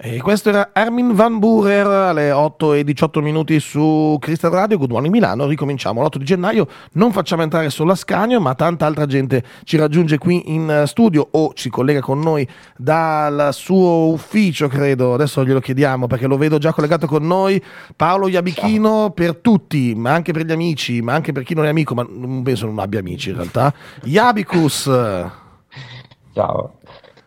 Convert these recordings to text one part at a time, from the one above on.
E questo era Armin Van Burer alle 8 e 18 minuti su Crystal Radio, Good Morning Milano. Ricominciamo l'8 di gennaio. Non facciamo entrare solo Ascanio, ma tanta altra gente ci raggiunge qui in studio o si collega con noi dal suo ufficio, credo. Adesso glielo chiediamo perché lo vedo già collegato con noi. Paolo Iabichino Ciao. per tutti, ma anche per gli amici, ma anche per chi non è amico, ma non penso non abbia amici in realtà. Iabicus. Ciao.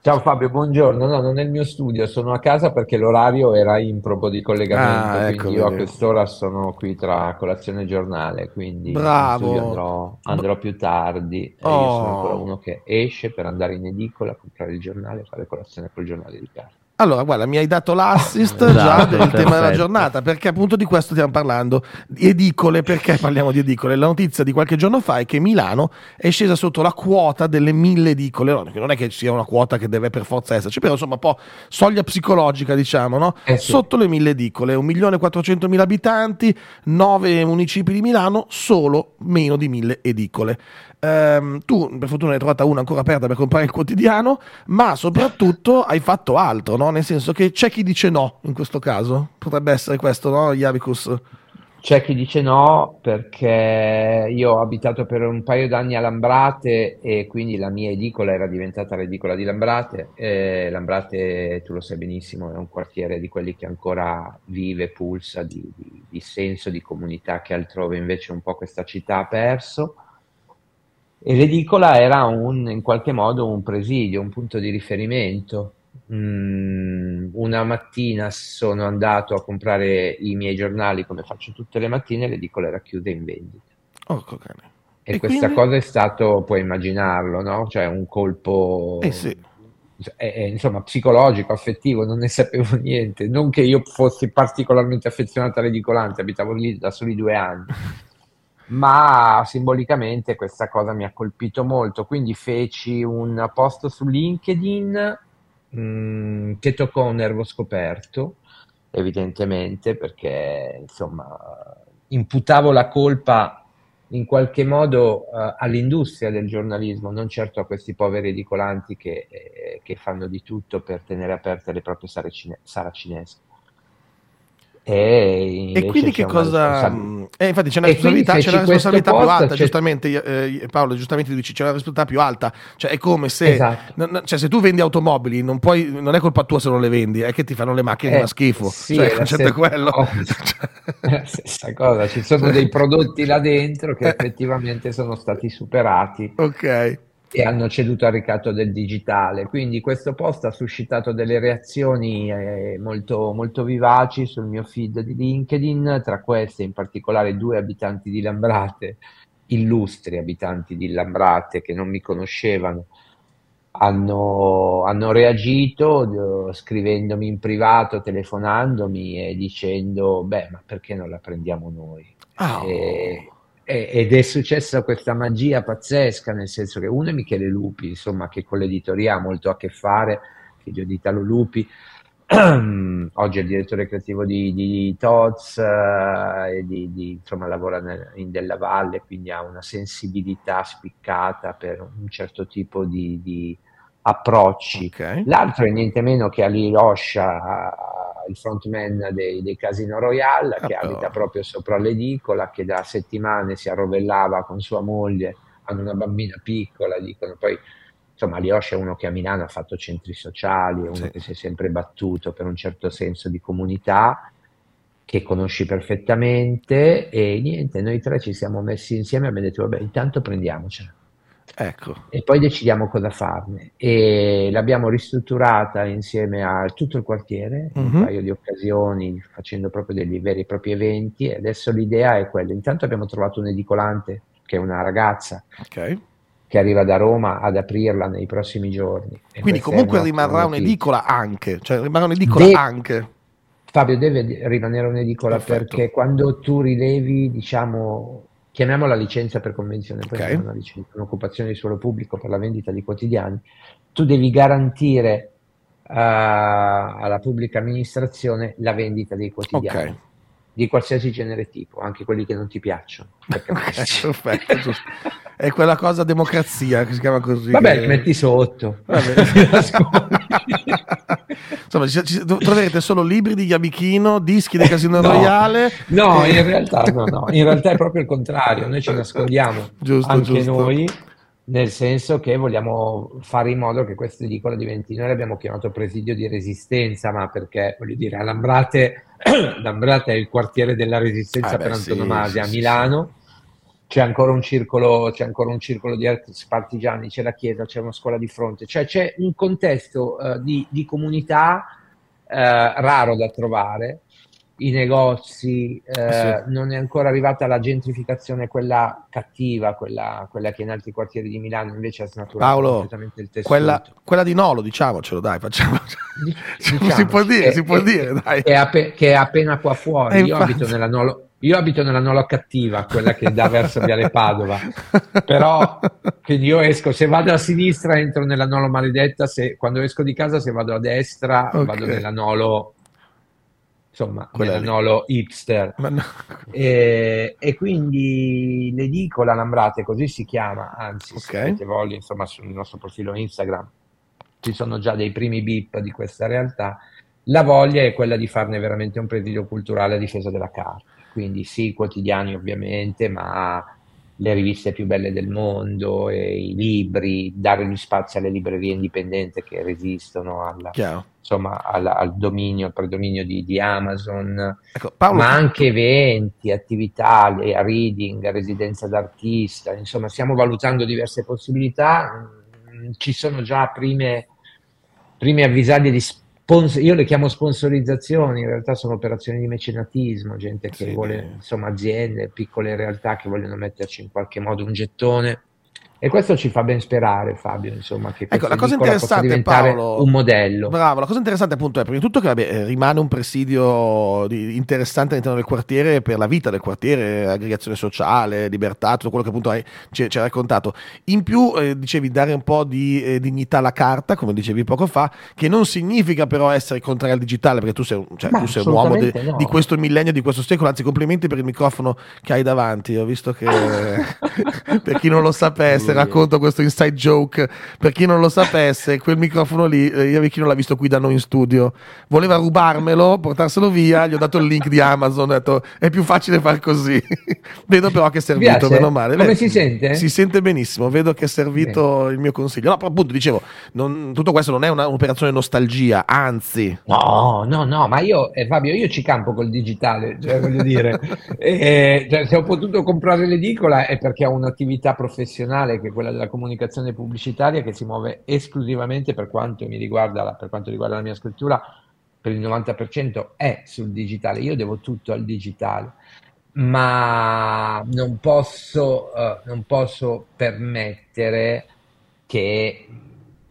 Ciao Fabio, buongiorno. No, non è il mio studio, sono a casa perché l'orario era improbo di collegamento, ah, ecco, quindi io a quest'ora sono qui tra colazione e giornale, quindi Bravo. andrò, andrò più tardi. Oh. Io sono ancora uno che esce per andare in edicola, comprare il giornale e fare colazione col giornale di casa. Allora, guarda, mi hai dato l'assist esatto, già del perfetto. tema della giornata, perché appunto di questo stiamo parlando. Edicole, perché parliamo di edicole? La notizia di qualche giorno fa è che Milano è scesa sotto la quota delle mille edicole, no, non è che sia una quota che deve per forza esserci, però insomma un po' soglia psicologica, diciamo, no? Eh sì. Sotto le mille edicole, 1.400.000 abitanti, 9 municipi di Milano, solo meno di mille edicole. Ehm, tu per fortuna ne hai trovata una ancora aperta per comprare il quotidiano, ma soprattutto hai fatto altro, no? Nel senso che c'è chi dice no in questo caso. Potrebbe essere questo, no, Iavicus? C'è chi dice no perché io ho abitato per un paio d'anni a Lambrate e quindi la mia edicola era diventata l'edicola di Lambrate. E Lambrate, tu lo sai benissimo, è un quartiere di quelli che ancora vive, pulsa di, di, di senso di comunità che altrove invece un po' questa città ha perso e l'edicola era un, in qualche modo un presidio, un punto di riferimento. Mm, una mattina sono andato a comprare i miei giornali come faccio tutte le mattine, l'edicola era chiusa in vendita. Oh, e, e, questa quindi... cosa è stato, puoi immaginarlo, no? Cioè un colpo eh sì. eh, insomma psicologico, affettivo, non ne sapevo niente. Non che io fossi particolarmente affezionato all'edicolante, abitavo lì da soli due anni ma simbolicamente questa cosa mi ha colpito molto, quindi feci un post su LinkedIn mh, mm, che toccò un nervo scoperto, evidentemente, perché insomma imputavo la colpa in qualche modo uh, all'industria del giornalismo, non certo a questi poveri edicolanti che, eh, che fanno di tutto per tenere aperte le proprie saracinesche. E, e quindi che cosa... Eh, infatti c'è una responsabilità, c'è una responsabilità più alta, c'è... giustamente eh, Paolo, giustamente dici c'è una responsabilità più alta, cioè è come se, esatto. n- cioè, se tu vendi automobili non, puoi, non è colpa tua se non le vendi, è che ti fanno le macchine eh, una schifo, sì, cioè, il concetto è quello. La stessa cosa, ci sono dei prodotti là dentro che eh. effettivamente sono stati superati. Ok e hanno ceduto al ricatto del digitale. Quindi questo post ha suscitato delle reazioni eh, molto, molto vivaci sul mio feed di LinkedIn, tra queste in particolare due abitanti di Lambrate, illustri abitanti di Lambrate che non mi conoscevano, hanno, hanno reagito scrivendomi in privato, telefonandomi e dicendo, beh, ma perché non la prendiamo noi? Oh. E, ed è successa questa magia pazzesca, nel senso che uno è Michele Lupi, insomma, che con l'editoria ha molto a che fare, figlio di Italo Lupi, oggi è il direttore creativo di, di Toz eh, di, di, insomma, lavora nel, in Della Valle, quindi ha una sensibilità spiccata per un certo tipo di, di approcci. Okay. L'altro è niente meno che Ali Roscia, il frontman dei, dei Casino Royale, che oh. abita proprio sopra l'edicola, che da settimane si arrovellava con sua moglie, hanno una bambina piccola, dicono poi insomma Lioscia è uno che a Milano ha fatto centri sociali, è uno sì. che si è sempre battuto per un certo senso di comunità che conosci perfettamente e niente, noi tre ci siamo messi insieme e abbiamo detto vabbè intanto prendiamocela Ecco. E poi decidiamo cosa farne. E l'abbiamo ristrutturata insieme a tutto il quartiere, uh-huh. un mhm. paio di occasioni, facendo proprio degli veri e propri eventi. E adesso l'idea è quella. Intanto abbiamo trovato un edicolante, che è una ragazza. Okay. Che arriva da Roma ad aprirla nei prossimi giorni. E Quindi comunque rimarrà un'edicola anche, cioè rimarrà un'edicola De- anche. Fabio deve rimanere un'edicola Perfetto. perché quando tu rilevi, diciamo, chiamiamola licenza per convenzione, poi okay. una licenza, un'occupazione di suolo pubblico per la vendita di quotidiani, tu devi garantire uh, alla pubblica amministrazione la vendita dei quotidiani. Okay. Di qualsiasi genere tipo, anche quelli che non ti piacciono. perfetto, È quella cosa democrazia che si chiama così. Vabbè, che... metti sotto. Insomma, ci, ci, troverete solo libri di Yabichino, dischi del Casino no, Royale. No, e... in realtà no, no, in realtà è proprio il contrario, noi ci nascondiamo giusto, anche giusto. noi nel senso che vogliamo fare in modo che questa edicola diventi, noi l'abbiamo chiamato presidio di resistenza, ma perché voglio dire, Alambrate, Lambrate è il quartiere della resistenza ah, per beh, antonomasia sì, a Milano, sì, sì. C'è, ancora un circolo, c'è ancora un circolo di artisti partigiani, c'è la chiesa, c'è una scuola di fronte, cioè c'è un contesto uh, di, di, comunità uh, raro da trovare i negozi, eh, sì. non è ancora arrivata la gentrificazione, quella cattiva, quella, quella, che in altri quartieri di Milano invece ha snaturato Paolo, completamente il tessuto. Quella, quella di Nolo, diciamocelo, dai, facciamo. Diciamo, si può dire, che, si può dire, dai. Che è, appe, che è appena qua fuori. Io abito nella Nolo. Io abito nella Nolo cattiva, quella che dà verso Viale Padova, però quindi io esco, se vado a sinistra entro nella Nolo maledetta, se, quando esco di casa se vado a destra okay. vado nella Nolo insomma, nolo hipster. No. E, e, quindi l'edicola Lambrate, così si chiama, anzi, okay. se voglio, insomma, sul nostro profilo Instagram ci sono già dei primi beep di questa realtà. La voglia è quella di farne veramente un presidio culturale a difesa della carta. Quindi sì, quotidiani ovviamente, ma le riviste più belle del mondo, i libri, dare gli spazi alle librerie indipendenti che resistono alla, insomma, al, al, dominio, al predominio di, di Amazon, ecco, Paolo, ma anche eventi, attività, reading, residenza d'artista, insomma stiamo valutando diverse possibilità, mm, ci sono già prime, prime avvisaglie di sponsor, io le chiamo sponsorizzazioni, in realtà sono operazioni di mecenatismo, gente che sì, vuole, insomma aziende, piccole realtà che vogliono metterci in qualche modo un gettone e questo ci fa ben sperare, Fabio, insomma, che ecco, la cosa interessante, Paolo, un modello. Bravo, la cosa interessante appunto è prima di tutto che vabbè, eh, rimane un presidio di, interessante all'interno del quartiere per la vita del quartiere, aggregazione sociale, libertà, tutto quello che appunto hai, ci, ci hai raccontato. In più, eh, dicevi, dare un po' di eh, dignità alla carta, come dicevi poco fa, che non significa però essere contrario al digitale, perché tu sei, cioè, tu sei un uomo de, no. di questo millennio, di questo secolo, anzi complimenti per il microfono che hai davanti, ho visto che per chi non lo sapesse se racconto questo inside joke per chi non lo sapesse, quel microfono lì, eh, io chi non l'ha visto qui da noi in studio, voleva rubarmelo, portarselo via, gli ho dato il link di Amazon, ho detto è più facile far così. vedo però che è servito, meno male. Come Beh, si sente? Si sente benissimo, vedo che è servito Bene. il mio consiglio. No, però appunto dicevo, non, tutto questo non è una, un'operazione nostalgia, anzi. No, no, no, ma io, eh, Fabio, io ci campo col digitale, cioè voglio dire, eh, cioè, se ho potuto comprare l'edicola è perché ho un'attività professionale che è quella della comunicazione pubblicitaria che si muove esclusivamente per quanto mi riguarda, per quanto riguarda la mia scrittura, per il 90% è sul digitale. Io devo tutto al digitale, ma non posso, uh, non posso permettere che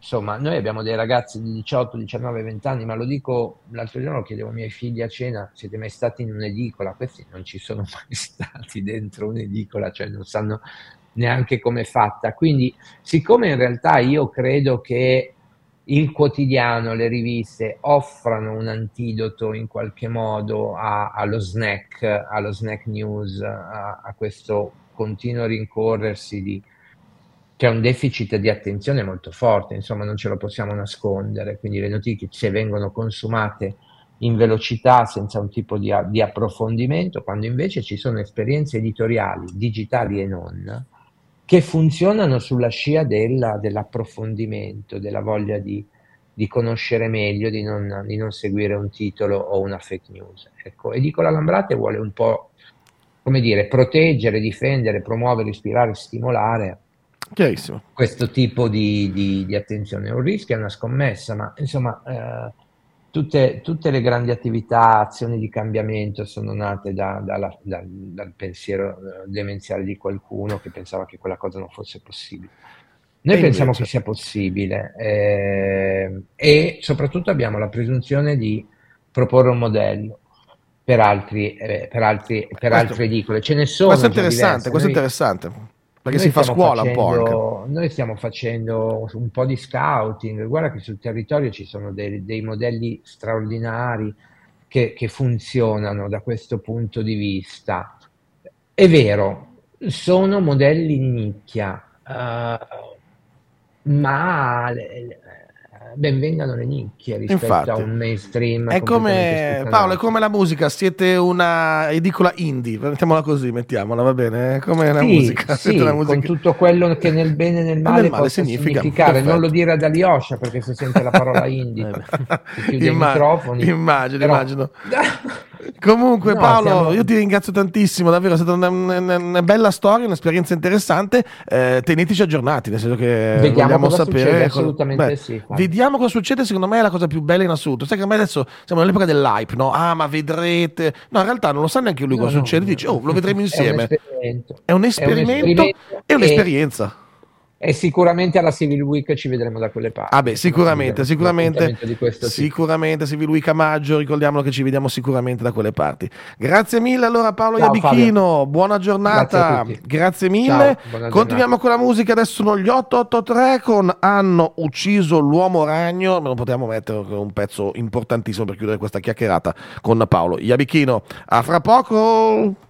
insomma, noi abbiamo dei ragazzi di 18, 19, 20 anni, ma lo dico l'altro giorno, chiedevo ai miei figli a cena, siete mai stati in un'edicola? Questi non ci sono mai stati dentro un'edicola, cioè non sanno neanche come è fatta. Quindi, siccome in realtà io credo che il quotidiano, le riviste offrano un antidoto in qualche modo a, allo snack, allo snack news, a, a questo continuo rincorrersi di, c'è un deficit di attenzione molto forte, insomma non ce lo possiamo nascondere, quindi le notizie vengono consumate in velocità senza un tipo di, di approfondimento, quando invece ci sono esperienze editoriali, digitali e non, che funzionano sulla scia della, dell'approfondimento, della voglia di, di conoscere meglio, di non, di non, seguire un titolo o una fake news. Ecco, Edicola Lambrate vuole un po', come dire, proteggere, difendere, promuovere, ispirare, stimolare questo tipo di, di, di, attenzione. È un rischio, è una scommessa, ma insomma... Eh, tutte, tutte, le grandi attività, azioni di cambiamento sono nate da, da, da, dal pensiero eh, demenziale di qualcuno che pensava che quella cosa non fosse possibile. Noi e pensiamo invece... che sia possibile eh, e soprattutto abbiamo la presunzione di proporre un modello per, altri, eh, per, altri, per questo, altre edicole. Ce ne sono. Questo è interessante, questo è interessante. Perché noi si fa scuola facendo, un po'. Anche. Noi stiamo facendo un po' di scouting, guarda che sul territorio ci sono dei, dei modelli straordinari che, che, funzionano da questo punto di vista. È vero, sono modelli di nicchia, uh, ma benvengano le nicchie rispetto Infatti, a un mainstream. È come Paolo, è come la musica, siete una edicola indie, mettiamola così, mettiamola, va bene? È come la sì, musica, sì, musica. con tutto quello che nel bene e nel male, nel male significa. Non lo dire ad Aliosha perché se sente la parola indie, chiude Immag- i microfoni. Immagino, Però... immagino. Comunque, no, Paolo, siamo... io ti ringrazio tantissimo, davvero è stata una, una, una bella storia, un'esperienza interessante. Eh, teneteci aggiornati, nel senso che vediamo vogliamo sapere. Succede, assolutamente beh, sì. Vediamo cosa succede, secondo me è la cosa più bella in assoluto. Sai che me adesso siamo nell'epoca dell'hype, no? Ah, ma vedrete. No, in realtà non lo sa neanche lui no, cosa no, succede. Dice, oh, lo vedremo insieme. È un esperimento, è un esperimento, è un esperimento e un'esperienza. E sicuramente alla Civil Week ci vedremo da quelle parti. Ah beh, sicuramente, sicuramente, sicuramente Civil Week a maggio, ricordiamolo che ci vediamo sicuramente da quelle parti. Grazie mille allora Paolo Ciao, Iabichino, Fabio. buona giornata, grazie, grazie mille. Ciao, Continuiamo giornata. con la musica, adesso sono gli 883 con Hanno ucciso l'uomo ragno, non potevamo mettere un pezzo importantissimo per chiudere questa chiacchierata con Paolo Iabichino. A fra poco!